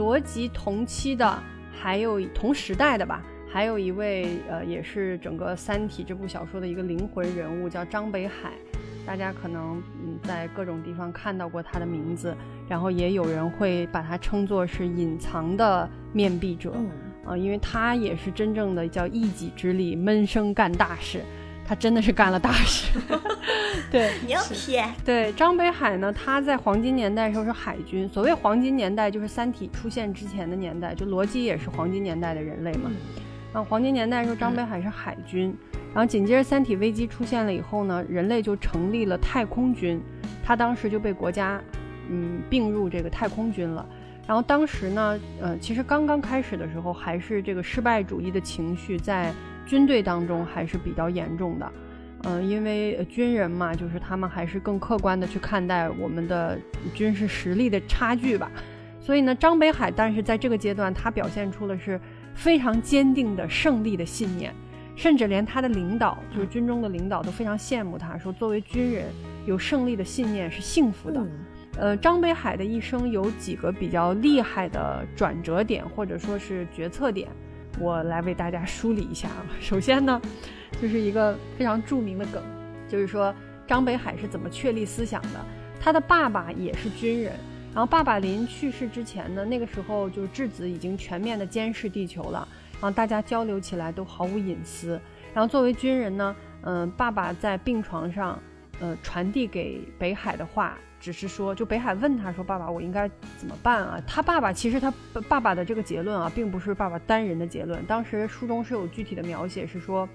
罗辑同期的还有同时代的吧，还有一位呃，也是整个《三体》这部小说的一个灵魂人物，叫张北海。大家可能嗯在各种地方看到过他的名字，然后也有人会把他称作是隐藏的面壁者，啊，因为他也是真正的叫一己之力闷声干大事，他真的是干了大事。对，牛批。对，张北海呢，他在黄金年代的时候是海军，所谓黄金年代就是三体出现之前的年代，就罗辑也是黄金年代的人类嘛。然后黄金年代的时候，张北海是海军。然后紧接着三体危机出现了以后呢，人类就成立了太空军，他当时就被国家，嗯，并入这个太空军了。然后当时呢，呃，其实刚刚开始的时候，还是这个失败主义的情绪在军队当中还是比较严重的，嗯，因为军人嘛，就是他们还是更客观的去看待我们的军事实力的差距吧。所以呢，张北海，但是在这个阶段，他表现出的是非常坚定的胜利的信念。甚至连他的领导，就是军中的领导，都非常羡慕他，说作为军人有胜利的信念是幸福的。呃，张北海的一生有几个比较厉害的转折点，或者说是决策点，我来为大家梳理一下啊。首先呢，就是一个非常著名的梗，就是说张北海是怎么确立思想的。他的爸爸也是军人，然后爸爸临去世之前呢，那个时候就是质子已经全面的监视地球了。然后大家交流起来都毫无隐私。然后作为军人呢，嗯，爸爸在病床上，呃，传递给北海的话，只是说，就北海问他说：“爸爸，我应该怎么办啊？”他爸爸其实他爸爸的这个结论啊，并不是爸爸单人的结论。当时书中是有具体的描写，是说，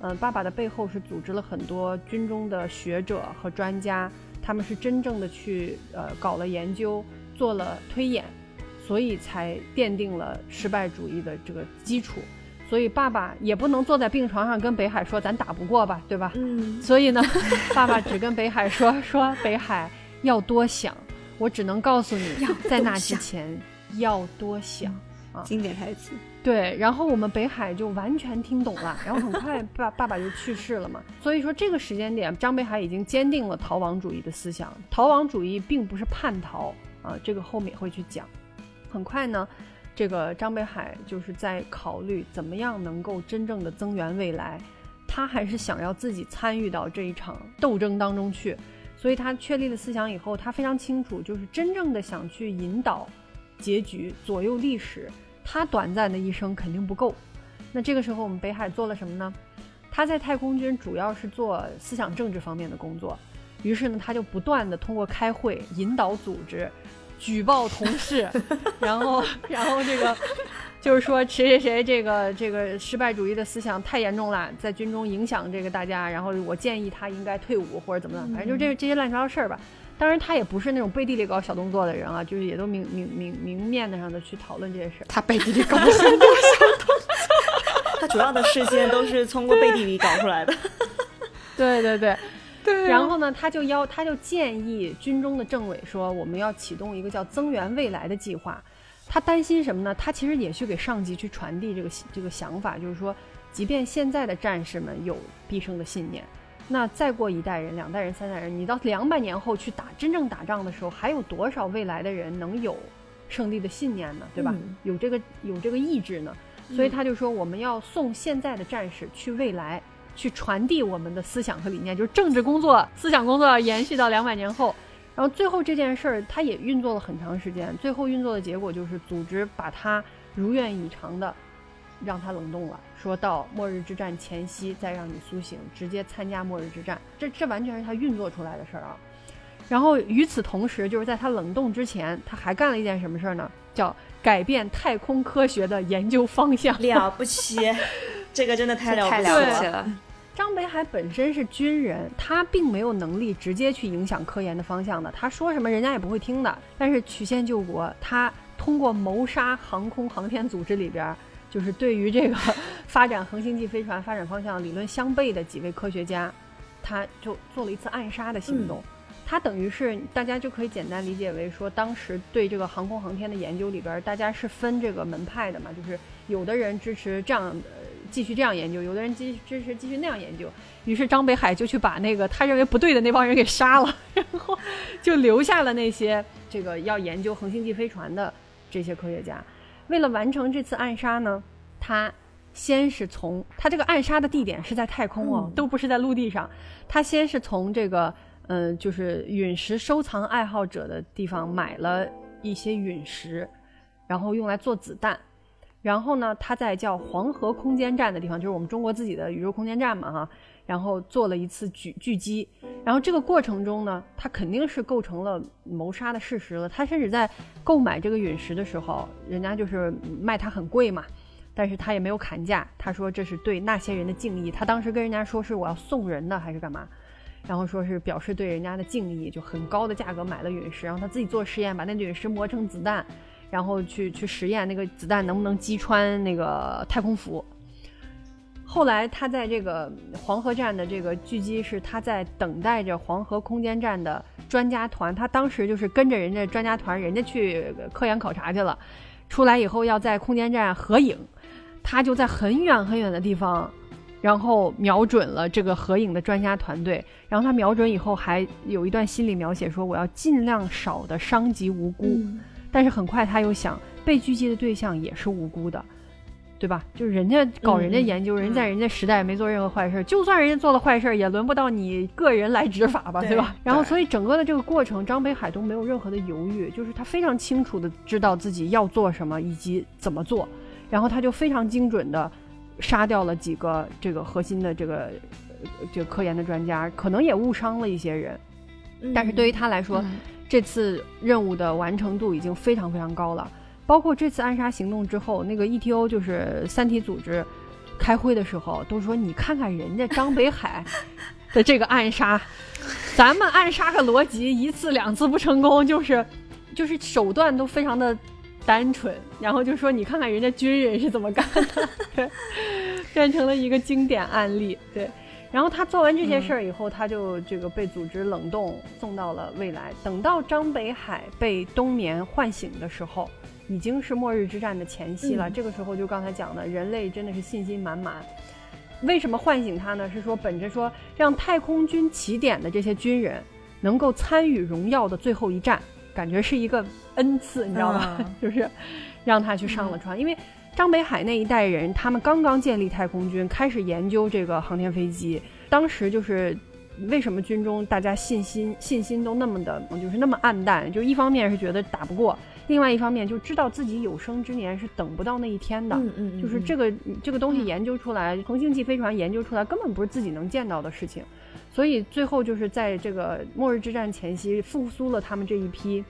嗯，爸爸的背后是组织了很多军中的学者和专家，他们是真正的去呃搞了研究，做了推演。所以才奠定了失败主义的这个基础，所以爸爸也不能坐在病床上跟北海说咱打不过吧，对吧？嗯。所以呢，爸爸只跟北海说说北海要多想，我只能告诉你，在那之前要多想啊。经典台词。对，然后我们北海就完全听懂了，然后很快爸爸爸就去世了嘛。所以说这个时间点，张北海已经坚定了逃亡主义的思想。逃亡主义并不是叛逃啊，这个后面会去讲。很快呢，这个张北海就是在考虑怎么样能够真正的增援未来，他还是想要自己参与到这一场斗争当中去，所以他确立了思想以后，他非常清楚，就是真正的想去引导结局、左右历史，他短暂的一生肯定不够。那这个时候，我们北海做了什么呢？他在太空军主要是做思想政治方面的工作，于是呢，他就不断的通过开会引导组织。举报同事，然后，然后这个就是说谁谁谁这个这个失败主义的思想太严重了，在军中影响这个大家，然后我建议他应该退伍或者怎么样，反正就这这些乱七八糟事儿吧。当然他也不是那种背地里搞小动作的人啊，就是也都明明明明面子上的去讨论这些事儿。他背地里搞小动作，他主要的事件都是通过背地里搞出来的。对对对。然后呢，他就要，他就建议军中的政委说，我们要启动一个叫“增援未来”的计划。他担心什么呢？他其实也去给上级去传递这个这个想法，就是说，即便现在的战士们有必胜的信念，那再过一代人、两代人、三代人，你到两百年后去打真正打仗的时候，还有多少未来的人能有胜利的信念呢？对吧？有这个有这个意志呢？所以他就说，我们要送现在的战士去未来。去传递我们的思想和理念，就是政治工作、思想工作要延续到两百年后。然后最后这件事儿，他也运作了很长时间。最后运作的结果就是组织把他如愿以偿的让他冷冻了，说到末日之战前夕再让你苏醒，直接参加末日之战。这这完全是他运作出来的事儿啊。然后与此同时，就是在他冷冻之前，他还干了一件什么事儿呢？叫改变太空科学的研究方向。了不起，这个真的太了不起了。张北海本身是军人，他并没有能力直接去影响科研的方向的。他说什么，人家也不会听的。但是曲线救国，他通过谋杀航空航天组织里边，就是对于这个 发展恒星际飞船发展方向理论相悖的几位科学家，他就做了一次暗杀的行动。他等于是大家就可以简单理解为说，当时对这个航空航天的研究里边，大家是分这个门派的嘛，就是有的人支持这样的。继续这样研究，有的人继续支持继续那样研究，于是张北海就去把那个他认为不对的那帮人给杀了，然后就留下了那些这个要研究恒星际飞船的这这些科学家，为了完成这次暗杀呢，他先是从他这个暗杀的地点是在太空哦，嗯都不是在陆地上。他先是从这个嗯、呃就是陨石收藏爱好者的地方买了一些陨石，然后用来做子弹。然后呢，他在叫黄河空间站的地方，就是我们中国自己的宇宙空间站嘛，哈。然后做了一次狙狙击，然后这个过程中呢，他肯定是构成了谋杀的事实了。他甚至在购买这个陨石的时候，人家就是卖它很贵嘛，但是他也没有砍价，他说这是对那些人的敬意。他当时跟人家说是我要送人的还是干嘛，然后说是表示对人家的敬意，就很高的价格买了陨石，然后他自己做实验，把那陨石磨成子弹，然后去去实验那个子弹能不能击穿那个太空服。后来他在这个黄河站的这个狙击是他在等待着黄河空间站的专家团，他当时就是跟着人家专家团，人家去科研考察去了，出来以后要在空间站合影，他就在很远很远的地方，然后瞄准了这个合影的专家团队，然后他瞄准以后还有一段心理描写说我要尽量少的伤及无辜，嗯但是很快他又想，被狙击的对象也是无辜的，对吧？就是人家搞人家研究，嗯人在人家时代没做任何坏事，就算人家做了坏事，也轮不到你个人来执法吧，对对吧？然后，所以整个的这个过程，张北海都没有任何的犹豫，就是他非常清楚的知道自己要做什么以及怎么做，然后他就非常精准的杀掉了几个这个核心的这个呃这个科研的专家，可能也误伤了一些人，但是对于他来说，嗯这次任务的完成度已经非常非常高了。包括这次暗杀行动之后，那个 ETO 就是三体组织开会的时候都说：“你看看人家张北海的这个暗杀，咱们暗杀个罗辑一次两次不成功，就是就是手段都非常的单纯。”然后就说：“你看看人家军人是怎么干的。”对，变成了一个经典案例。对。然后他做完这件事儿以后，他就这个被组织冷冻送到了未来。等到张北海被冬眠唤醒的时候，已经是末日之战的前夕了。嗯这个时候就刚才讲的，人类真的是信心满满。为什么唤醒他呢？是说本着说让太空军起点的这些军人能够参与荣耀的最后一战，感觉是一个恩赐，你知道吧？嗯 就是让他去上了船，因为张北海那一代人，他们刚刚建立太空军，开始研究这个航天飞机。当时就是为什么军中大家信心信心都那么的，就是那么暗淡？就一方面是觉得打不过，另外一方面就知道自己有生之年是等不到那一天的。嗯嗯，就是这个个这个东西研究出来，恒星际飞船研究出来，根本不是自己能见到的事情，所以最后就是在这个末日之战前夕复苏了他们这一批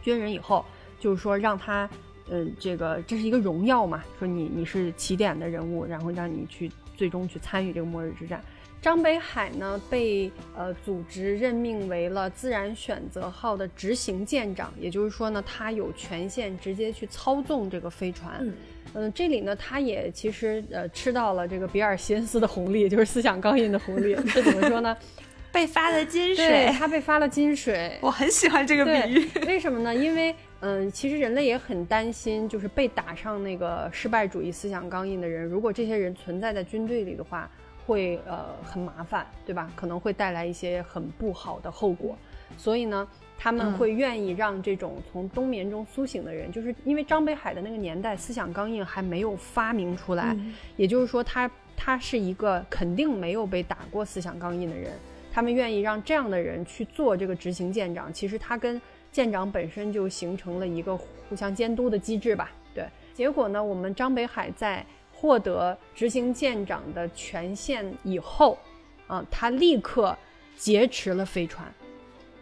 军人以后，就是说让他，嗯、这个这是一个荣耀嘛，说你你是起点的人物，然后让你去最终去参与这个末日之战。张北海呢被呃组织任命为了自然选择号的执行舰长，也就是说呢，他有权限直接去操纵这个飞船。嗯嗯，这里呢，他也其实呃吃到了这个比尔希恩斯的红利，就是思想钢印的红利。这怎么说呢？被发了金水，他被发了金水。我很喜欢这个比喻。，为什么呢？因为嗯，其实人类也很担心，就是被打上那个失败主义思想钢印的人，如果这些人存在在军队里的话，会呃很麻烦，对吧？可能会带来一些很不好的后果。所以呢，他们嗯会愿意让这种从冬眠中苏醒的人，就是因为张北海的那个年代，思想钢印还没有发明出来，嗯也就是说他，他是一个肯定没有被打过思想钢印的人。他们愿意让这样的人去做这个执行舰长，其实他跟舰长本身就形成了一个互相监督的机制吧。对，结果呢，我们张北海在获得执行舰长的权限以后，啊，他立刻劫持了飞船，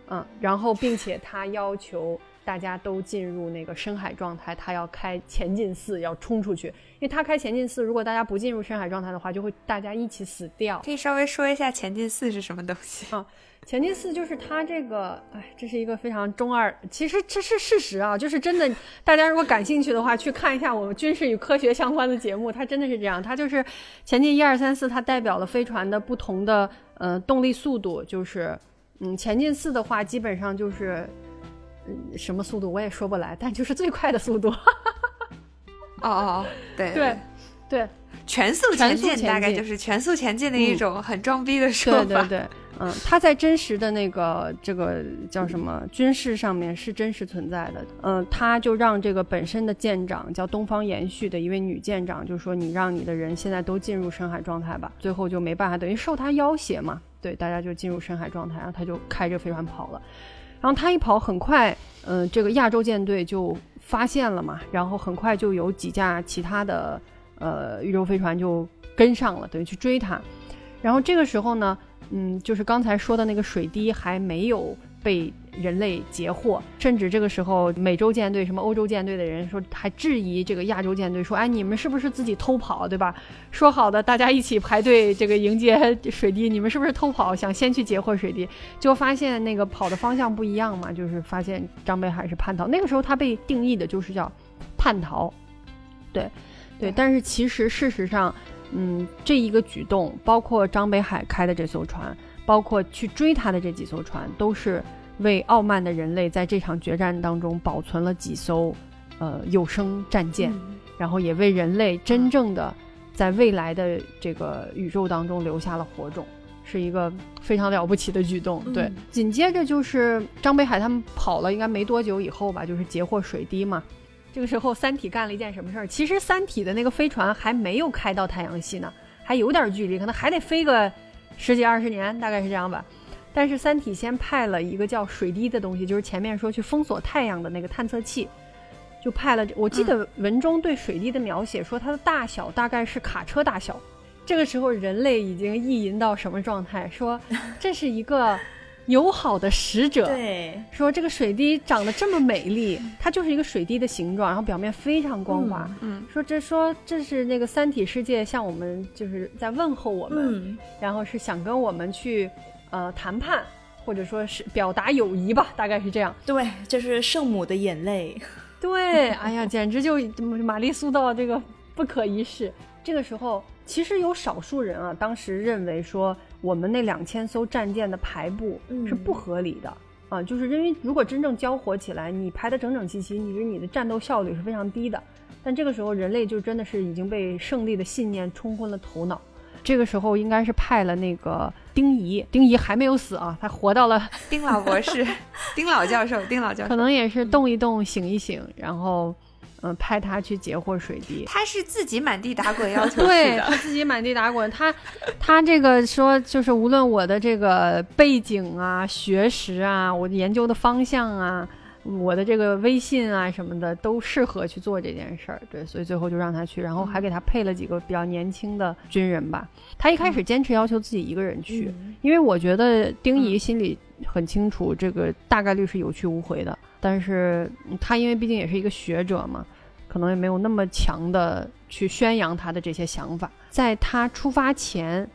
嗯，然后并且他要求大家都进入那个深海状态，他要开前进四，要冲出去，因为他开前进四，如果大家不进入深海状态的话，就会大家一起死掉。可以稍微说一下前进四是什么东西啊？前进四就是它这个，哎，这是一个非常中二，其实这是事实啊，就是真的。大家如果感兴趣的话，去看一下我们军事与科学相关的节目，它真的是这样。它就是前进一二三四，它代表了飞船的不同的呃动力速度，就是嗯，前进四的话，基本上就是嗯什么速度我也说不来，但就是最快的速度。哦哦哦，对对对全速前全速前进大概就是全速前进的一种很装逼的说法。对对对，嗯，他在真实的那个这个叫什么军事上面是真实存在的。嗯，他就让这个本身的舰长叫东方延续的一位女舰长，就说你让你的人现在都进入深海状态吧。最后就没办法，等于受他要挟嘛。对，大家就进入深海状态，然后他就开着飞船跑了。然后他一跑，很快，嗯，这个亚洲舰队就发现了嘛，然后很快就有几架其他的呃宇宙飞船就跟上了，等于去追他。然后这个时候呢。嗯，就是刚才说的那个水滴还没有被人类截获，甚至这个时候美洲舰队、什么欧洲舰队的人说还质疑这个亚洲舰队，说哎，你们是不是自己偷跑，对吧？说好的大家一起排队这个迎接水滴，你们是不是偷跑，想先去截获水滴？就发现那个跑的方向不一样嘛，就是发现张北海是叛逃。那个时候他被定义的就是叫叛逃，对，对，但是其实事实上。嗯，这一个举动，包括张北海开的这艘船，包括去追他的这几艘船，都是为傲慢的人类在这场决战当中保存了几艘呃有生战舰，然后也为人类真正的在未来的这个宇宙当中留下了火种，是一个非常了不起的举动。对，紧接着就是张北海他们跑了应该没多久以后吧，就是截获水滴嘛。这个时候，三体干了一件什么事儿？其实三体的那个飞船还没有开到太阳系呢，还有点距离，可能还得飞个十几二十年，大概是这样吧。但是三体先派了一个叫水滴的东西，就是前面说去封锁太阳的那个探测器，就派了。我记得文中对水滴的描写说，它的大小大概是卡车大小。这个时候，人类已经意淫到什么状态？说 这是一个。友好的使者，对，说这个水滴长得这么美丽，它就是一个水滴的形状，然后表面非常光滑。嗯，说这说这是那个三体世界向我们就是在问候我们，然后是想跟我们去呃谈判，或者说是表达友谊吧，大概是这样。对，这是圣母的眼泪。对，哎呀，简直就玛丽苏到这个不可一世。这个时候，其实有少数人啊，当时认为说。我们那两千艘战舰的排布是不合理的啊，就是因为如果真正交火起来，你排的整整齐齐，你你的战斗效率是非常低的。但这个时候，人类就真的是已经被胜利的信念冲昏了头脑。这个时候，应该是派了那个丁仪，丁仪还没有死啊，他活到了 丁老博士、丁老教授、丁老教授，可能也是动一动、醒一醒，然后。嗯，派他去截获水滴，他是自己满地打滚要求 对他自己满地打滚，他他这个说就是无论我的这个背景啊、学识啊、我研究的方向啊、我的这个微信啊什么的，都适合去做这件事儿。对，所以最后就让他去，然后还给他配了几个比较年轻的军人吧。他一开始坚持要求自己一个人去，因为我觉得丁仪心里很清楚，这个大概率是有去无回的。但是他因为毕竟也是一个学者嘛。可能也没有那么强的去宣扬他的这些想法。在他出发前，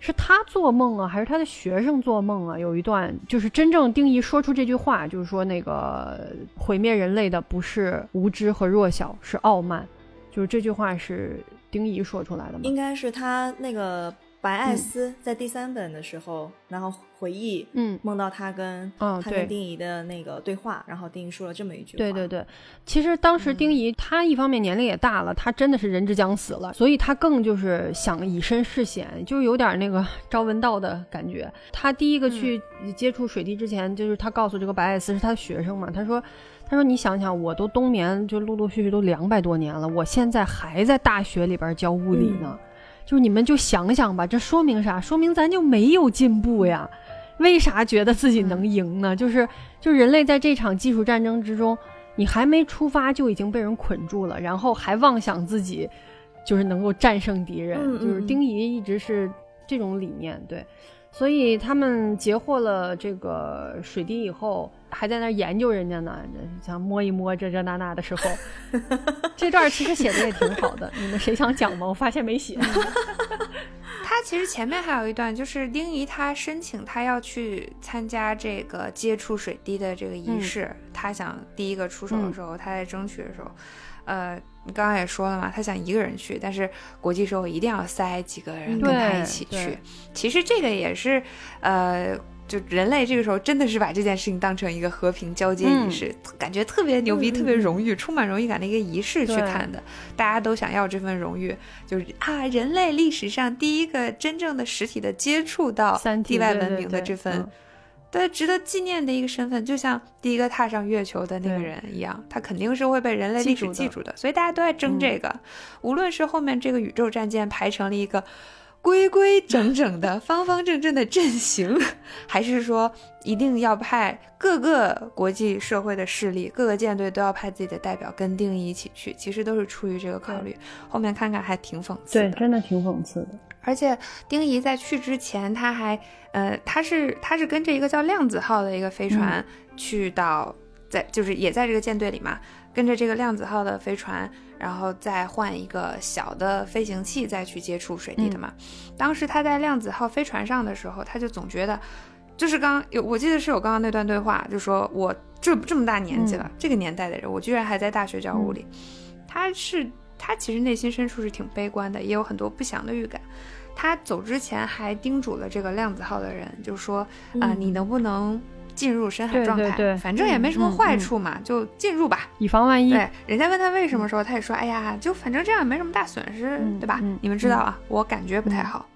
是他做梦啊，还是他的学生做梦啊？有一段就是真正丁仪说出这句话，就是说那个毁灭人类的不是无知和弱小，是傲慢。就是这句话是丁仪说出来的吗？应该是他那个。白艾斯在第三本的时候，然后回忆，嗯，梦到他跟嗯他跟丁仪的那个对话，然后丁仪说了这么一句话。对对对，其实当时丁仪他一方面年龄也大了，他真的是人之将死了，所以他更就是想以身试险，就有点那个 朝闻道的感觉。他第一个去接触水滴之前，就是他告诉这个白艾斯是他的学生嘛，他说，他说你想想，我都冬眠就陆陆续续都两百多年了，我现在还在大学里边教物理呢。就是你们就想想吧，这说明啥？说明咱就没有进步呀？为啥觉得自己能赢呢？就是，就人类在这场技术战争之中，你还没出发就已经被人捆住了，然后还妄想自己就是能够战胜敌人。就是丁仪一直是这种理念，对。所以他们截获了这个水滴以后，还在那研究人家呢，想摸一摸这这那那的时候，这段其实写的也挺好的。你们谁想讲吗？我发现没写。他其实前面还有一段，就是丁仪他申请他要去参加这个接触水滴的这个仪式，他想第一个出手的时候，他在争取的时候。呃，你刚刚也说了嘛，他想一个人去，但是国际时候一定要塞几个人跟他一起去。其实这个也是，呃，就人类这个时候真的是把这件事情当成一个和平交接仪式，感觉特别牛逼、特别荣誉、充满荣誉感的一个仪式去看的。大家都想要这份荣誉，就是啊，人类历史上第一个真正的实体的接触到地外文明的这份，对，值得纪念的一个身份，就像第一个踏上月球的那个人一样，他肯定是会被人类历史记住的。所以大家都在争这个，无论是后面这个宇宙战舰排成了一个。规规整整的、方方正正的阵型，还是说一定要派各个国际社会的势力、各个舰队都要派自己的代表跟丁仪一起去？其实都是出于这个考虑。后面看看还挺讽刺的，对，真的挺讽刺的。而且丁仪在去之前，他还呃，他是他是跟着一个叫量子号的一个飞船去到，在就是也在这个舰队里嘛，跟着这个量子号的飞船。然后再换一个小的飞行器再去接触水滴的嘛。当时他在量子号飞船上的时候，他就总觉得，就是刚有我记得是有刚刚那段对话，就说我这这么大年纪了，这个年代的人，我居然还在大学教物理。他是他其实内心深处是挺悲观的，也有很多不祥的预感。他走之前还叮嘱了这个量子号的人，就说啊，你能不能？进入深海状态，反正也没什么坏处嘛，就进入吧，以防万一。对，人家问他为什么时候，他也说：“哎呀，就反正这样也没什么大损失，对吧？”你们知道啊，我感觉不太好，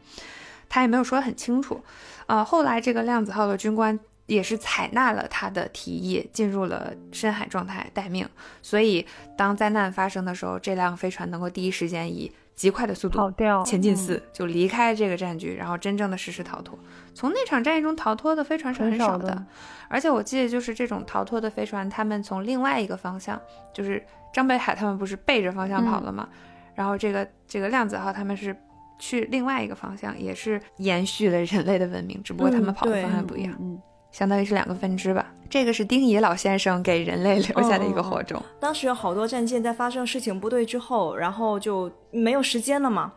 他也没有说得很清楚。呃，后来这个量子号的军官也是采纳了他的提议，进入了深海状态待命。所以当灾难发生的时候，这辆飞船能够第一时间以极快的速度跑掉，前进四就离开这个战局，然后真正的实施逃脱。从那场战役中逃脱的飞船是很少的，而且我记得就是这种逃脱的飞船，他们从另外一个方向，就是张北海他们不是背着方向跑了吗？然后这个这个量子号他们是去另外一个方向，也是延续了人类的文明，只不过他们跑的方向不一样，嗯，相当于是两个分支吧。这个是丁仪老先生给人类留下的一个火种。当时有好多战舰在发生事情不对之后，然后就没有时间了嘛。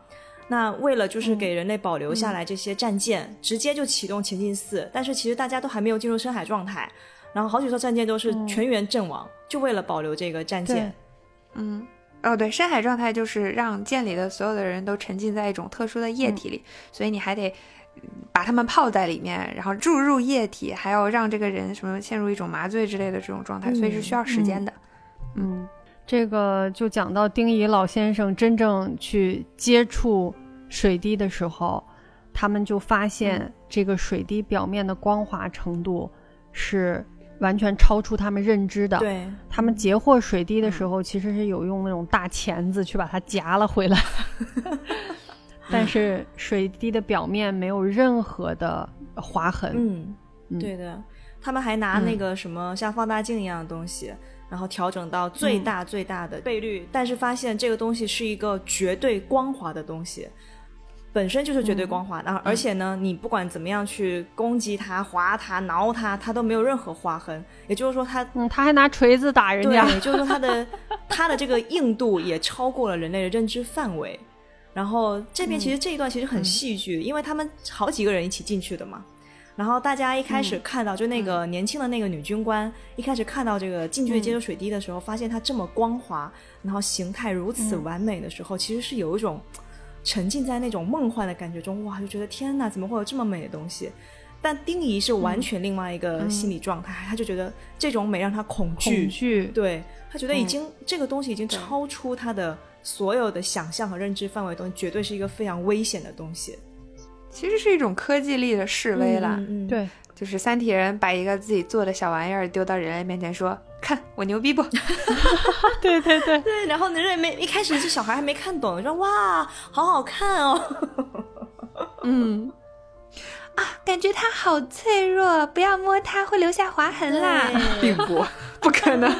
那为了就是给人类保留下来这些战舰，直接就启动前进四，但是其实大家都还没有进入深海状态，然后好几艘战舰都是全员阵亡，就为了保留这个战舰。嗯，哦对，深海状态就是让舰里的所有的人都沉浸在一种特殊的液体里，所以你还得把他们泡在里面，然后注入液体，还要让这个人什么陷入一种麻醉之类的这种状态，所以是需要时间的。嗯，这个就讲到丁仪老先生真正去接触。水滴的时候，他们就发现这个水滴表面的光滑程度是完全超出他们认知的。对，他们截获水滴的时候，其实是有用那种大钳子去把它夹了回来，但是水滴的表面没有任何的划痕。嗯，对的，他们还拿那个什么像放大镜一样的东西，然后调整到最大最大的倍率，但是发现这个东西是一个绝对光滑的东西。本身就是绝对光滑，然后而且呢，你不管怎么样去攻击它、划它、挠它，它都没有任何划痕。也就是说，它嗯，他还拿锤子打人家。对，也就是说，它的 它的这个硬度也超过了人类的认知范围。然后这边其实这一段其实很戏剧，因为他们好几个人一起进去的嘛。然后大家一开始看到，就那个年轻的那个女军官，一开始看到这个近距离接触水滴的时候，发现它这么光滑，然后形态如此完美的时候，其实是有一种。沉浸在那种梦幻的感觉中，哇，就觉得天哪，怎么会有这么美的东西？但丁仪是完全另外一个心理状态，他就觉得这种美让他恐惧，恐惧，对他觉得已经这个东西已经超出他的所有的想象和认知范围，东西绝对是一个非常危险的东西。其实是一种科技力的示威啦，嗯，对。就是三体人把一个自己做的小玩意儿丢到人类面前，说：“看我牛逼不？” 对对对 对，然后人类没一开始这小孩还没看懂，说：“哇，好好看哦。”嗯，啊，感觉它好脆弱，不要摸它，会留下划痕啦。并不，不可能。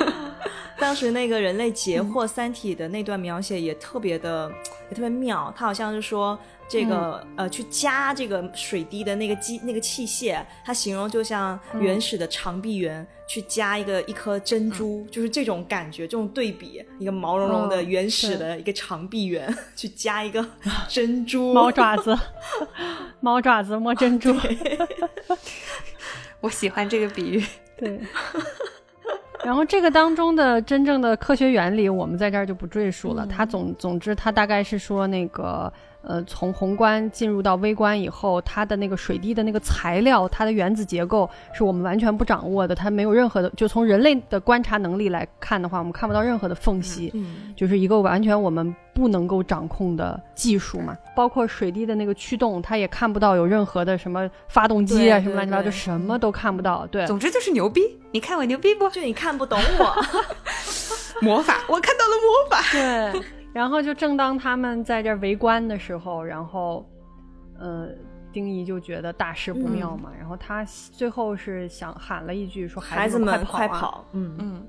当时那个人类截获三体的那段描写也特别的，也特别妙。他好像是说。这个呃，去加这个水滴的那个机那个器械，它形容就像原始的长臂猿去加一个一颗珍珠，就是这种感觉，这种对比，一个毛茸茸的原始的一个长臂猿 去加一个 珍珠，猫爪子，猫爪子摸珍珠，我喜欢这个比喻。对，然后这个当中的真正的科学原理，我们在这儿就不赘述了。它总总之，它大概是说那个。呃，从宏观进入到微观以后，它的那个水滴的那个材料，它的原子结构是我们完全不掌握的，它没有任何的，就从人类的观察能力来看的话，我们看不到任何的缝隙，嗯就是一个完全我们不能够掌控的技术嘛。包括水滴的那个驱动，它也看不到有任何的什么发动机啊，什么乱七八糟，就什么都看不到。对，总之就是牛逼，你看我牛逼不？就你看不懂我，魔法，我看到了魔法。对，然后就正当他们在这围观的时候，然后，呃，丁仪就觉得大事不妙嘛，然后他最后是想喊了一句说：“孩子们快啊！”快跑！嗯嗯，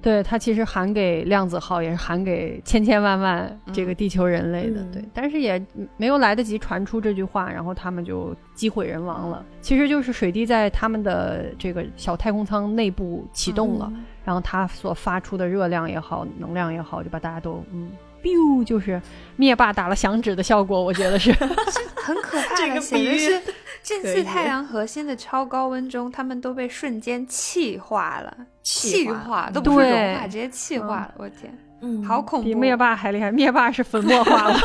对他其实喊给量子号，也是喊给千千万万这个地球人类的，嗯对，但是也没有来得及传出这句话，然后他们就机毁人亡了。其实就是水滴在他们的这个小太空舱内部启动了，然后它所发出的热量也好，能量也好，就把大家都嗯。Biu 就是灭霸打了响指的效果，我觉得是。很可怕这的，个比喻写的是 这次太阳核心的超高温中，他们都被瞬间气化了，气化化都不是融化，直接气化了。我天，嗯好恐怖！比灭霸还厉害，灭霸是粉末化了。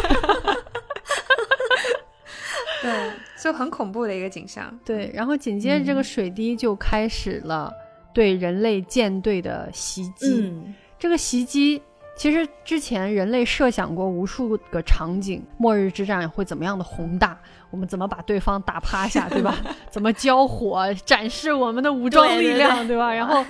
对，就很恐怖的一个景象。对，然后紧接着这个水滴就开始了对人类舰队的袭击。嗯这个袭击其实之前人类设想过无数个场景，末日之战会怎么样的宏大，我们怎么把对方打趴下，对吧？怎么交火，展示我们的武装对对力量，对吧？然后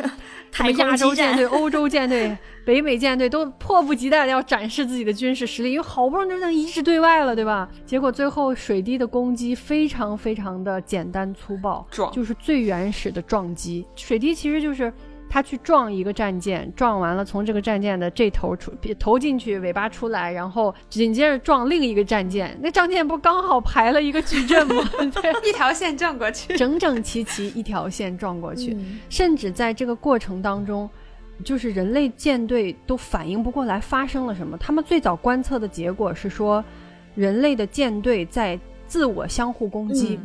什么亚洲舰队、欧洲舰队、北美舰队都迫不及待的要展示自己的军事实力，因为好不容易就能一致对外了，对吧？结果最后水滴的攻击非常非常的简单粗暴，就是最原始的撞击。水滴其实就是他去撞一个战舰，撞完了从这个战舰的这头出投进去，尾巴出来，然后紧接着撞另一个战舰，那战舰不刚好排了一个矩阵吗？对，一条线撞过去，整整齐齐一条线撞过去。嗯甚至在这个过程当中，就是人类舰队都反应不过来发生了什么。他们最早观测的结果是说，人类的舰队在自我相互攻击。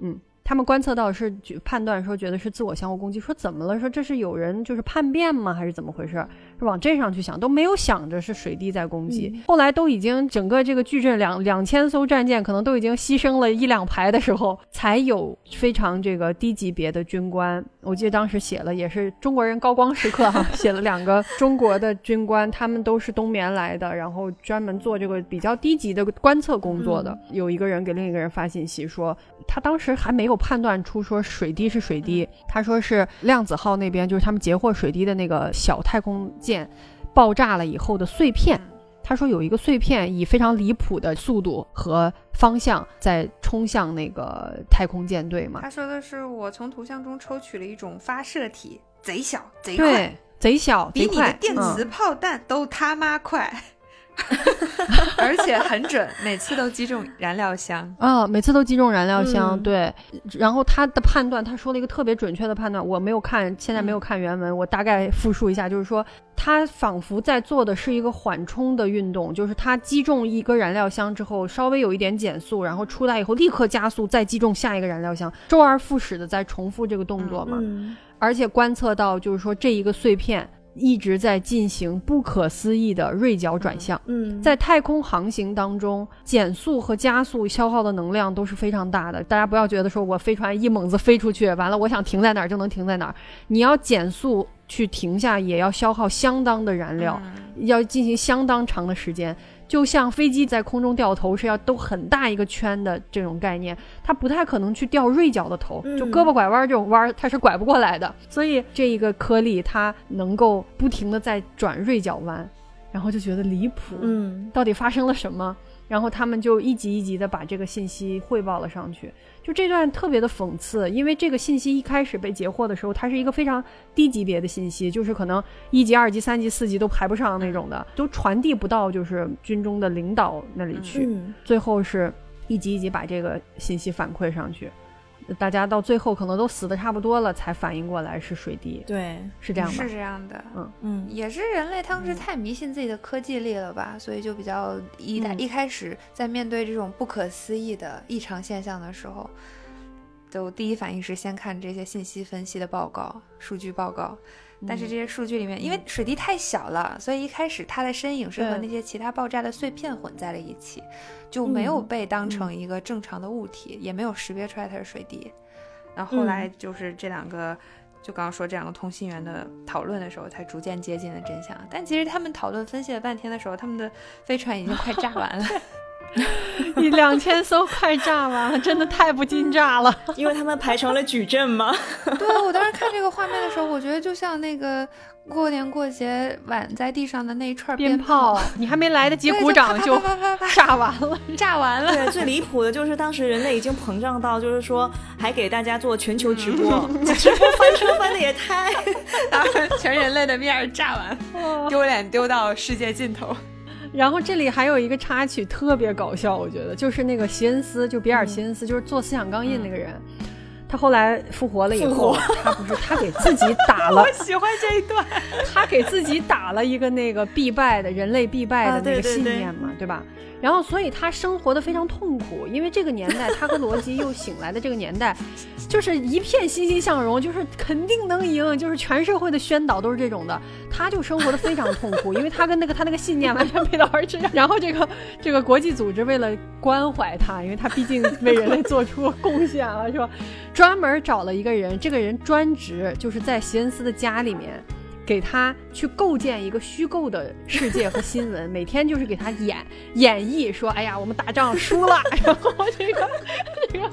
嗯他们观测到是判断说觉得是自我相互攻击，说怎么了？说这是有人就是叛变吗？还是怎么回事？是往这上去想，都没有想着是水滴在攻击。嗯后来都已经整个这个矩阵两两千艘战舰可能都已经牺牲了一两排的时候，才有非常这个低级别的军官。我记得当时写了，也是中国人高光时刻哈，写了两个中国的军官，他们都是冬眠来的，然后专门做这个比较低级的观测工作的。有一个人给另一个人发信息说，他当时还没有判断出说水滴是水滴，他说是量子号那边就是他们截获水滴的那个小太空舰爆炸了以后的碎片。他说有一个碎片以非常离谱的速度和方向在冲向那个太空舰队嘛，他说的是我从图像中抽取了一种发射体，贼小贼对快，，贼小，比你的，电磁嗯炮弹都他妈快，而且很准，每次都击中燃料箱。啊、每次都击中燃料箱，嗯对。然后他的判断，他说了一个特别准确的判断，我没有看，现在没有看原文，我大概复述一下，就是说他仿佛在做的是一个缓冲的运动，就是他击中一个燃料箱之后，稍微有一点减速，然后出来以后立刻加速，再击中下一个燃料箱，周而复始的在重复这个动作嘛。嗯而且观测到，就是说这一个碎片一直在进行不可思议的锐角转向。嗯，在太空航行当中，减速和加速消耗的能量都是非常大的。大家不要觉得说我飞船一猛子飞出去，完了我想停在哪儿就能停在哪儿。你要减速去停下，也要消耗相当的燃料，嗯要进行相当长的时间。就像飞机在空中掉头是要兜很大一个圈的这种概念，它不太可能去掉锐角的头，嗯就胳膊拐弯这种弯儿它是拐不过来的。所以这一个颗粒它能够不停的在转锐角弯，然后就觉得离谱。嗯到底发生了什么？然后他们就一级一级的把这个信息汇报了上去。就这段特别的讽刺，因为这个信息一开始被截获的时候，它是一个非常低级别的信息，就是可能一级、二级、三级、四级都排不上那种的，都传递不到就是军中的领导那里去。嗯最后是一级一级把这个信息反馈上去，大家到最后可能都死的差不多了，才反应过来是水滴，对，是这样吧是？这样的。嗯嗯也是人类当时太迷信自己的科技力了吧，所以就比较一嗯一开始在面对这种不可思议的异常现象的时候，就第一反应是先看这些信息分析的报告、数据报告。但是这些数据里面，因为水滴太小了，所以一开始它的身影是和那些其他爆炸的碎片混在了一起，就没有被当成一个正常的物体，也没有识别出来它是水滴。然后后来就是这两个，就刚刚说这两个通信员的讨论的时候，才逐渐接近了真相。但其实他们讨论分析了半天的时候，他们的飞船已经快炸完了。一两千艘快炸完了，真的太不禁炸了。因为他们排成了矩阵嘛？对，我当时看这个画面的时候，我觉得就像那个过年过节挽在地上的那一串鞭炮，你还没来得及鼓掌就炸完了，炸完了。对，最离谱的就是当时人类已经膨胀到，就是说还给大家做全球直播，直播翻车翻的也太，当全人类的面炸完，丢脸丢到世界尽头。然后这里还有一个插曲，特别搞笑，我觉得就是那个席恩斯，就比尔·席恩斯，就是做思想钢印那个人，他后来复活了以后，他不是他给自己打了，我喜欢这一段，他给自己打了一个那个必败的人类必败的那个信念嘛，对吧？然后，所以他生活的非常痛苦，因为这个年代，他和罗辑又醒来的这个年代，就是一片欣欣向荣，就是肯定能赢，就是全社会的宣导都是这种的，他就生活的非常痛苦，因为他跟那个他那个信念完全 背道而驰。然后这个这个国际组织为了关怀他，因为他毕竟为人类做出贡献了，是吧？专门找了一个人，这个人专职就是在席恩斯的家里面。给他去构建一个虚构的世界和新闻，每天就是给他演演绎，说哎呀，我们打仗输了，然后这个这个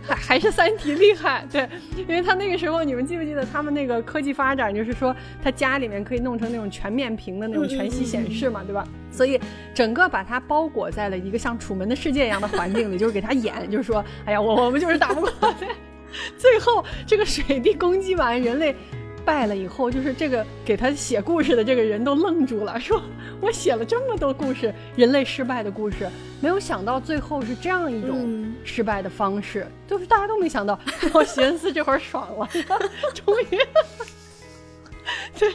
还还是三体厉害，对，因为他那个时候，你们记不记得他们那个科技发展，就是说他家里面可以弄成那种全面屏的那种全息显示嘛，对吧？所以整个把他包裹在了一个像楚门的世界一样的环境里，就是给他演，就是说，哎呀，我我们就是打不过，最后这个水滴攻击完人类。败了以后，就是这个给他写故事的这个人都愣住了，说：“我写了这么多故事，人类失败的故事，没有想到最后是这样一种失败的方式，就是大家都没想到。”我寻思这会儿爽了，终于，对。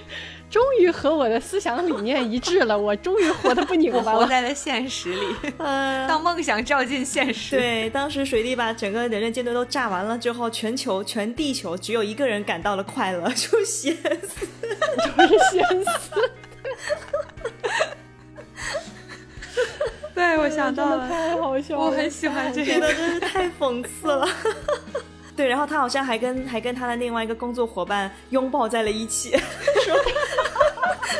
终于和我的思想理念一致了，我终于活得不拧巴了，活在了现实里。当梦想照进现实。对，当时水滴把整个人类舰队都炸完了之后，全球全地球只有一个人感到了快乐，就是谢斯，就是谢斯。对，我想到了，太好笑了，我很喜欢这个，真是太讽刺了。对，然后他好像还跟还跟他的另外一个工作伙伴拥抱在了一起，说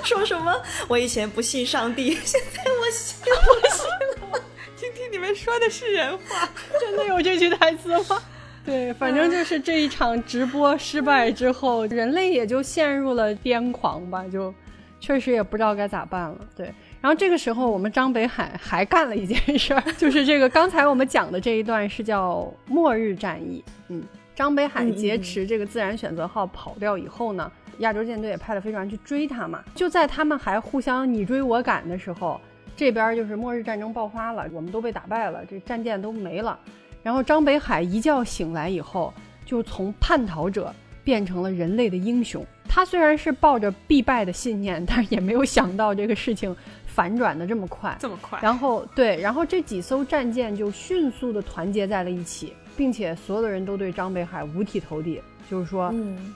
说什么？我以前不信上帝，现在我信，我信了。听听你们说的是人话，真的有这句台词吗？对，反正就是这一场直播失败之后，人类也就陷入了癫狂吧，就确实也不知道该咋办了。对。然后这个时候，我们张北海还干了一件事儿，就是这个刚才我们讲的这一段是叫末日战役。嗯，张北海劫持这个自然选择号跑掉以后呢，亚洲舰队也派了飞船去追他嘛。就在他们还互相你追我赶的时候，这边就是末日战争爆发了，我们都被打败了，这战舰都没了。然后张北海一觉醒来以后，就从叛逃者变成了人类的英雄。他虽然是抱着必败的信念，但是也没有想到这个事情。反转的这么快，这么快，然后对，然后这几艘战舰就迅速的团结在了一起，并且所有的人都对张北海五体投地，就是说，嗯，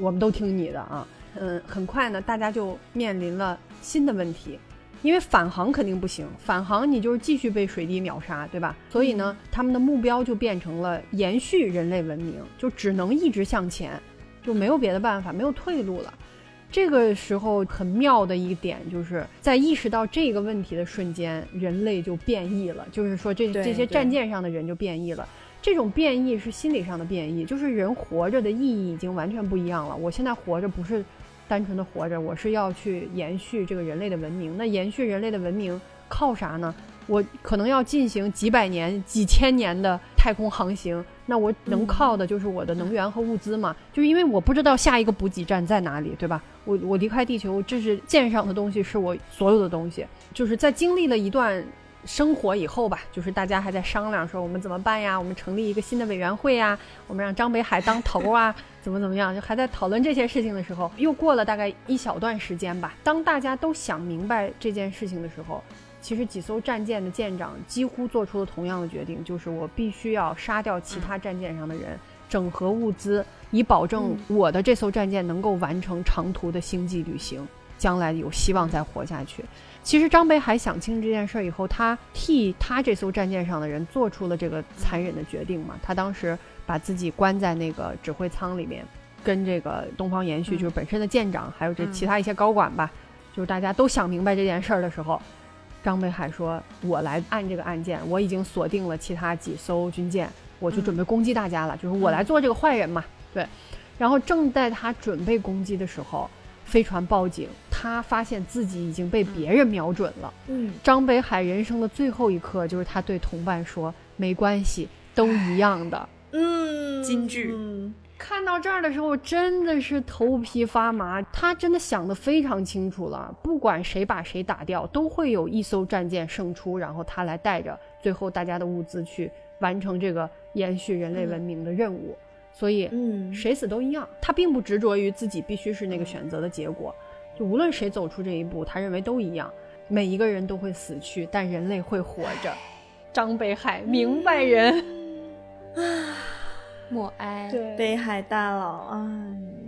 我们都听你的啊，嗯，很快呢，大家就面临了新的问题，因为返航肯定不行，返航你就是继续被水滴秒杀，对吧？所以呢，他们的目标就变成了延续人类文明，就只能一直向前，就没有别的办法，没有退路了。这个时候很妙的一点，就是在意识到这个问题的瞬间，人类就变异了。就是说，这这些战舰上的人就变异了。这种变异是心理上的变异，就是人活着的意义已经完全不一样了。我现在活着不是单纯的活着，我是要去延续这个人类的文明。那延续人类的文明靠啥呢？我可能要进行几百年、几千年的太空航行。那我能靠的就是我的能源和物资嘛？就是因为我不知道下一个补给站在哪里，对吧？我我离开地球，这是舰上的东西，是我所有的东西。就是在经历了一段生活以后吧，就是大家还在商量说我们怎么办呀？我们成立一个新的委员会呀？我们让张北海当头啊？怎么怎么样？就还在讨论这些事情的时候，又过了大概一小段时间吧。当大家都想明白这件事情的时候，其实几艘战舰的舰长几乎做出了同样的决定，就是我必须要杀掉其他战舰上的人，整合物资，以保证我的这艘战舰能够完成长途的星际旅行，将来有希望再活下去。其实张北海想清这件事儿以后，他替他这艘战舰上的人做出了这个残忍的决定嘛。他当时把自己关在那个指挥舱里面，跟这个东方延续，就是本身的舰长，还有这其他一些高管吧，就是大家都想明白这件事儿的时候，张北海说：“我来按这个案件，我已经锁定了其他几艘军舰，我就准备攻击大家了，就是我来做这个坏人嘛。”对。然后正在他准备攻击的时候。飞船报警，他发现自己已经被别人瞄准了。嗯，张北海人生的最后一刻，就是他对同伴说：“没关系，都一样的。”嗯，金句。看到这儿的时候，真的是头皮发麻。他真的想得非常清楚了，不管谁把谁打掉，都会有一艘战舰胜出，然后他来带着最后大家的物资去完成这个延续人类文明的任务。所以，嗯，谁死都一样。他并不执着于自己必须是那个选择的结果，就无论谁走出这一步，他认为都一样。每一个人都会死去，但人类会活着。张北海，明白人，啊，默哀。对，北海大佬，哎呀。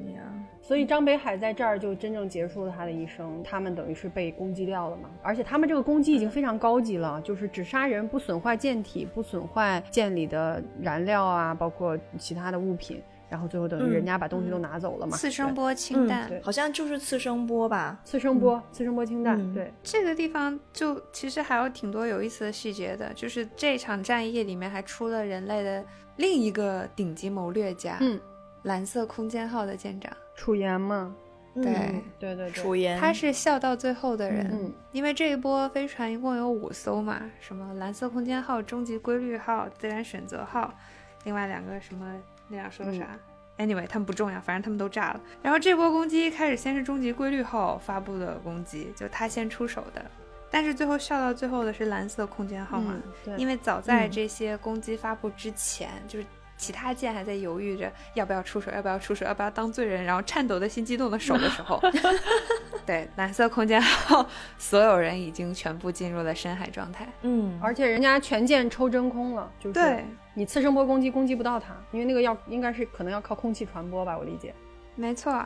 所以张北海在这儿就真正结束了他的一生。他们等于是被攻击掉了嘛？而且他们这个攻击已经非常高级了，就是只杀人不损坏舰体，不损坏舰里的燃料啊，包括其他的物品。然后最后等于人家把东西都拿走了嘛？次声波氢弹，好像就是次声波吧？次声波，次声波氢弹。对，这个地方就其实还有挺多有意思的细节的，就是这场战役里面还出了人类的另一个顶级谋略家，嗯，蓝色空间号的舰长。楚岩嘛，对对对，楚岩，他是笑到最后的人，嗯，因为这一波飞船一共有五艘嘛，什么蓝色空间号、终极规律号、自然选择号，另外两个什么那两艘啥？Anyway，他们不重要，反正他们都炸了。然后这波攻击开始先是终极规律号发布的攻击，就他先出手的，但是最后笑到最后的是蓝色空间号嘛，因为早在这些攻击发布之前，就是。其他舰还在犹豫着要不要出手，要不要出手，要不要当罪人，然后颤抖的心激动的手的时候，对蓝色空间号所有人已经全部进入了深海状态。嗯，而且人家全舰抽真空了，就是对你次声波攻击攻击不到它，因为那个要应该是可能要靠空气传播吧，我理解。没错，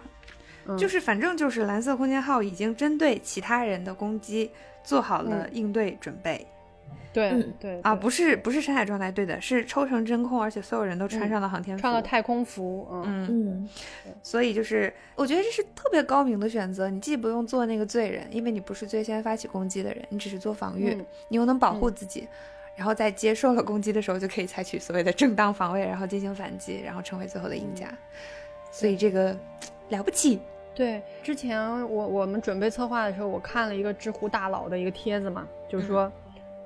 就是反正就是蓝色空间号已经针对其他人的攻击做好了应对准备。对对啊，不是不是深海状态，对的，是抽成真空，而且所有人都穿上了航天服，穿了太空服，嗯嗯，所以就是我觉得这是特别高明的选择，你既不用做那个罪人，因为你不是最先发起攻击的人，你只是做防御，你又能保护自己，然后在接受了攻击的时候就可以采取所谓的正当防卫，然后进行反击，然后成为最后的赢家，所以这个了不起。对，之前我我们准备策划的时候，我看了一个知乎大佬的一个帖子嘛，就是说。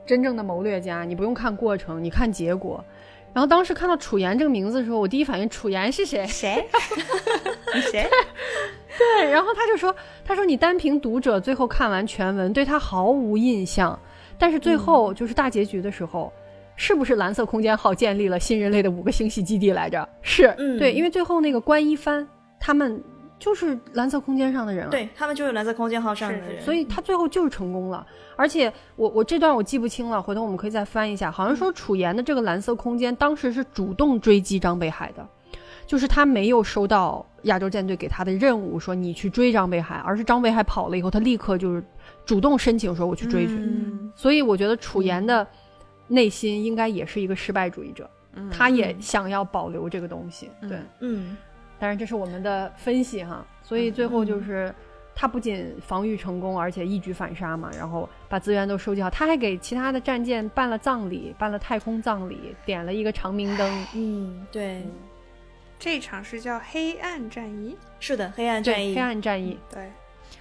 真正的谋略家，你不用看过程，你看结果。然后当时看到楚岩这个名字的时候，我第一反应楚岩是谁？谁？你 谁？对，然后他就说：“他说你单凭读者最后看完全文，对他毫无印象。但是最后就是大结局的时候，是不是蓝色空间号建立了新人类的五个星系基地来着？是对，因为最后那个关一帆他们。”就是蓝色空间上的人了，对他们就是蓝色空间号上的人，所以他最后就是成功了。而且我我这段我记不清了，回头我们可以再翻一下。好像说楚岩的这个蓝色空间当时是主动追击张北海的，就是他没有收到亚洲舰队给他的任务，说你去追张北海，而是张北海跑了以后，他立刻就是主动申请说我去追去。所以我觉得楚岩的内心应该也是一个失败主义者，他也想要保留这个东西。对，嗯。当然，这是我们的分析哈，所以最后就是他不仅防御成功，而且一举反杀嘛，然后把资源都收集好，他还给其他的战舰办了葬礼，办了太空葬礼，点了一个长明灯。嗯，对，这场是叫黑暗战役，是的，黑暗战役，黑暗战役，对。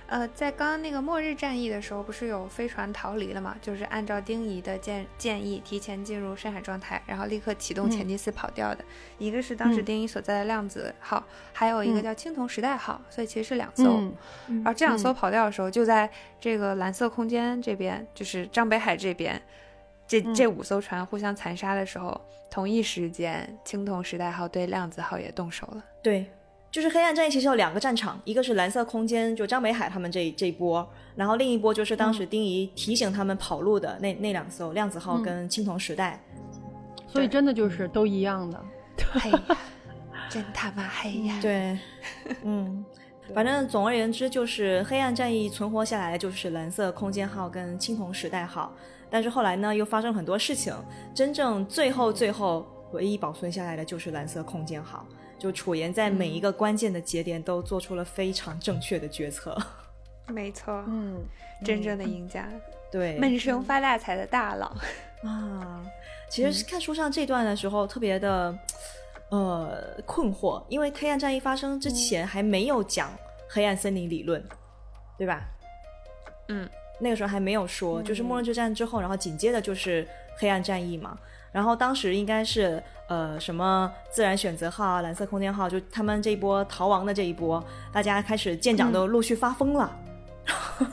呃，在刚刚那个末日战役的时候，不是有飞船逃离了嘛？就是按照丁仪的建建议，提前进入深海状态，然后立刻启动前进四跑掉的。一个是当时丁仪所在的量子号，还有一个叫青铜时代号，所以其实是两艘。然后这两艘跑掉的时候，就在这个蓝色空间这边，就是张北海这边，这这五艘船互相残杀的时候，同一时间青铜时代号对量子号也动手了。对。就是黑暗战役其实有两个战场，一个是蓝色空间，就张北海他们这这一波，然后另一波就是当时丁仪提醒他们跑路的那那两艘量子号跟青铜时代。所以真的就是都一样的。黑呀，真他妈黑呀！对，嗯，反正总而言之，就是黑暗战役存活下来的就是蓝色空间号跟青铜时代号，但是后来呢，又发生很多事情，真正最后最后唯一保存下来的就是蓝色空间号。就楚言在每一个关键的节点都做出了非常正确的决策。没错，嗯，真正的赢家，对，闷声发大财的大佬。啊，其实看书上这段的时候特别的呃困惑，因为黑暗战役发生之前还没有讲黑暗森林理论，对吧？嗯，那个时候还没有说，就是末日之战之后，然后紧接着就是黑暗战役嘛。然后当时应该是呃什么自然选择号啊、蓝色空间号，就他们这一波逃亡的这一波，大家开始舰长都陆续发疯了。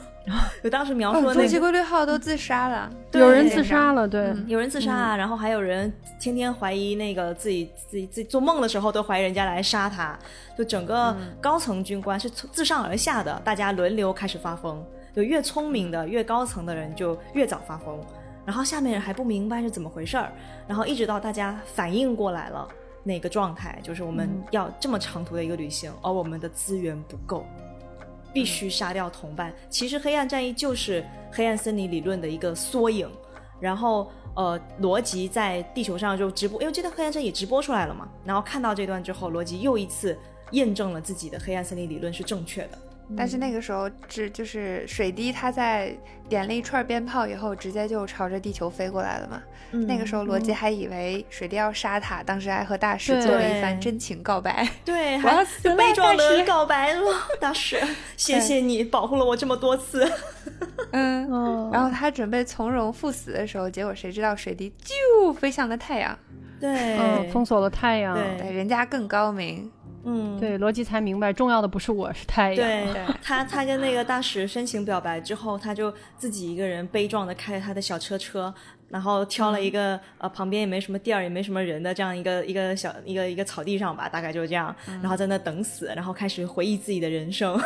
就当时描述的那个，终极规律号都自杀了，对有人自杀了，对，嗯有人自杀啊，然后还有人天天怀疑那个自己自己自己做梦的时候都怀疑人家来杀他，就整个高层军官是从自上而下的，大家轮流开始发疯，就越聪明的越高层的人就越早发疯，然后下面人还不明白是怎么回事儿，然后一直到大家反应过来了那个状态，就是我们要这么长途的一个旅行，而我们的资源不够。必须杀掉同伴。其实黑暗战役就是黑暗森林理论的一个缩影。然后呃，罗辑在地球上就直播，因为这段黑暗战役直播出来了嘛。然后看到这段之后，罗辑又一次验证了自己的黑暗森林理论是正确的。但是那个时候，只就是水滴他在点了一串鞭炮以后，直接就朝着地球飞过来了嘛。那个时候，罗辑还以为水滴要杀他，当时还和大师做了一番真情告白。对，我还要死了悲壮大使的告白了，大师，谢谢你保护了我这么多次。嗯，嗯，然后他准备从容赴死的时候，结果谁知道水滴就飞向了太阳。对，嗯，封锁了太阳，对对，人家更高明。嗯，对，罗辑才明白重要的不是我，是太阳。对 对他，他跟那个大使深情表白之后，他就自己一个人悲壮的开着他的小车车，然后挑了一个、呃旁边也没什么地儿，也没什么人的这样一个一个小一个一个草地上吧，大概就是这样，然后在那等死，然后开始回忆自己的人生，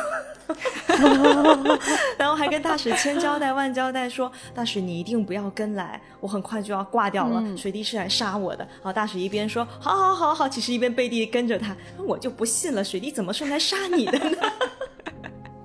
然后还跟大使千交代万交代说，大使你一定不要跟来，我很快就要挂掉了，嗯水滴是来杀我的。然后大使一边说好好好好，其实一边背地跟着他，我就不信了，水滴怎么是来杀你的呢？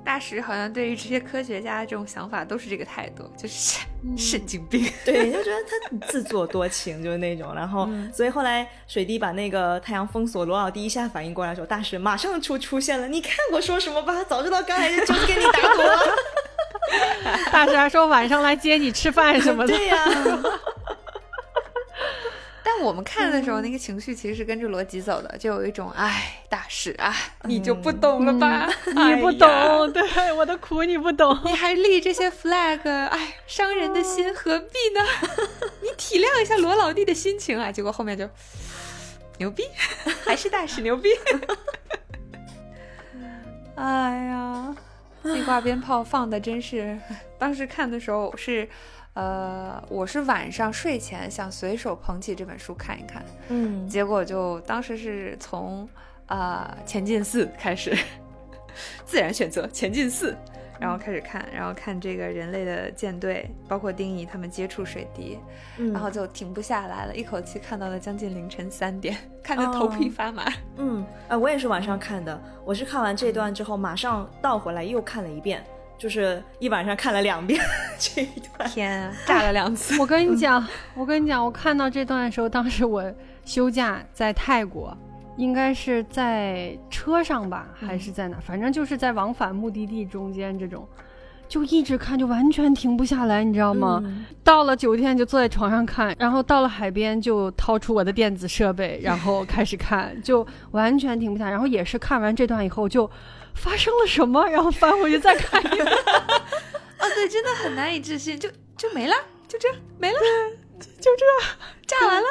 大使好像对于这些科学家的这种想法都是这个态度，就是 神经病。对，就觉得他自作多情，就是那种。然后，所以后来水滴把那个太阳封锁，罗老第一下反应过来的时候，大使马上出出现了。你看我说什么吧，早知道刚才就是跟你打赌了。大使还说晚上来接你吃饭什么的。对呀、但我们看的时候，那个情绪其实是跟着逻辑走的，就有一种哎，大使啊，你就不懂了吧？你不懂，对我的苦你不懂。你还立这些 flag，哎，伤人的心何必呢？你体谅一下罗老弟的心情啊！结果后面就牛逼，还是大使牛逼。哎呀，这挂鞭炮放的真是，当时看的时候是，呃，我是晚上睡前想随手捧起这本书看一看，嗯，结果就当时是从呃前进四开始，自然选择前进四，然后开始看，然后看这个人类的舰队，包括丁仪他们接触水滴，嗯。然后就停不下来了，一口气看到了将近凌晨三点，看得头皮发麻。嗯，呃，我也是晚上看的。我是看完这段之后，马上倒回来又看了一遍，就是一晚上看了两遍 这一段。天啊，炸了两次。我跟你讲，我跟你讲，我看到这段的时候，当时我休假在泰国，应该是在车上吧，还是在哪？反正就是在往返目的地中间这种，就一直看，就完全停不下来，你知道吗？嗯到了酒店就坐在床上看，然后到了海边就掏出我的电子设备，然后开始看，就完全停不下。然后也是看完这段以后就发生了什么，然后翻回去再看一遍。哦，对，真的很难以置信，就就没了，就这没了，就这炸完了。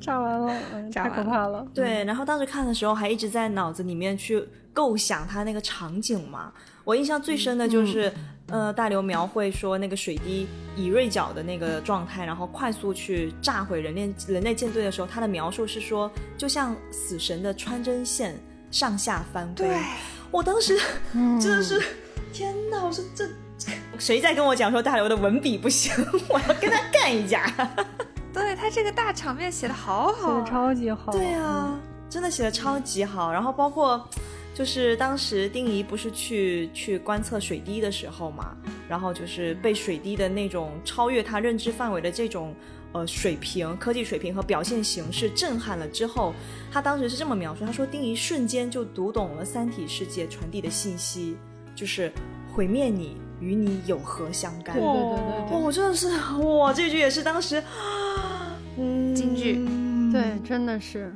炸完了，嗯，太可怕了。对，然后当时看的时候还一直在脑子里面去构想他那个场景嘛。我印象最深的就是，呃，大刘描绘说那个水滴以锐角的那个状态，然后快速去炸毁人类人类舰队的时候，他的描述是说，就像死神的穿针线上下翻飞。对，我当时嗯真的是，天哪！我说这这谁在跟我讲说大刘的文笔不行，我要跟他干一架。对他这个大场面写的好写好，的超级好。对啊，真的写的超级好。然后包括就是当时丁仪不是去去观测水滴的时候嘛，然后就是被水滴的那种超越他认知范围的这种呃水平、科技水平和表现形式震撼了之后，他当时是这么描述：他说丁一瞬间就读懂了三体世界传递的信息，就是毁灭你与你有何相干？对对对对对哇，我真的是哇，这句也是当时，嗯，金句对，真的是，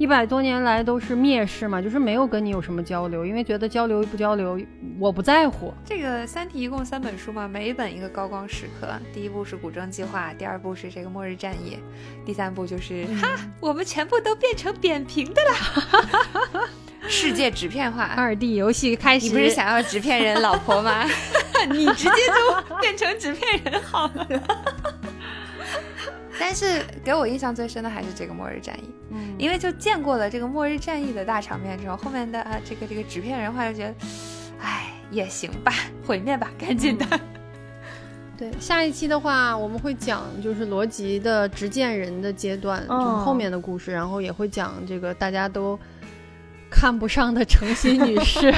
一百多年来都是蔑视嘛，就是没有跟你有什么交流，因为觉得交流不交流，我不在乎。这个《三体》一共三本书嘛，每一本一个高光时刻。第一部是古筝计划，第二部是这个末日战役，第三部就是、哈，我们全部都变成扁平的了，世界纸片化。二 D 游戏开始，你不是想要纸片人老婆吗？你直接就变成纸片人好了。但是给我印象最深的还是这个末日战役，嗯，因为就见过了这个末日战役的大场面之后，后面的啊这个这个纸片人话就觉得，哎也行吧，毁灭吧，赶紧的。对，下一期的话，我们会讲就是罗辑的执剑人的阶段，就是后面的故事，然后也会讲这个大家都看不上的诚心女士。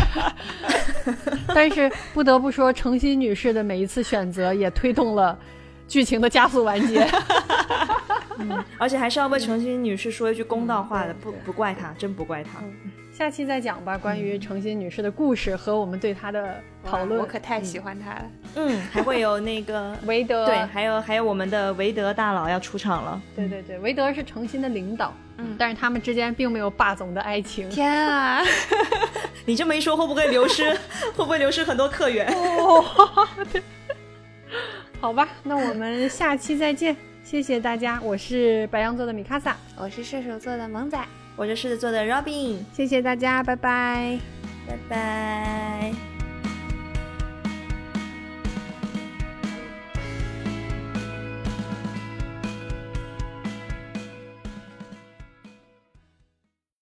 但是不得不说，诚心女士的每一次选择也推动了剧情的加速完结。而且还是要为程心女士说一句公道话的，嗯不不怪她，真不怪她。下期再讲吧，关于程心女士的故事和我们对她的讨论。我可太喜欢她了。嗯，还会有那个 韦德，对，还有还有我们的韦德大佬要出场了。对对对，韦德是程心的领导，嗯但是他们之间并没有霸总的爱情。天啊！你这么一说，会不会流失？会不会流失很多客源？哦，对，好吧，那我们下期再见，谢谢大家，我是白羊座的米卡萨，我是射手座的萌仔。我是狮子座的 Robin，谢谢大家，拜拜。拜拜。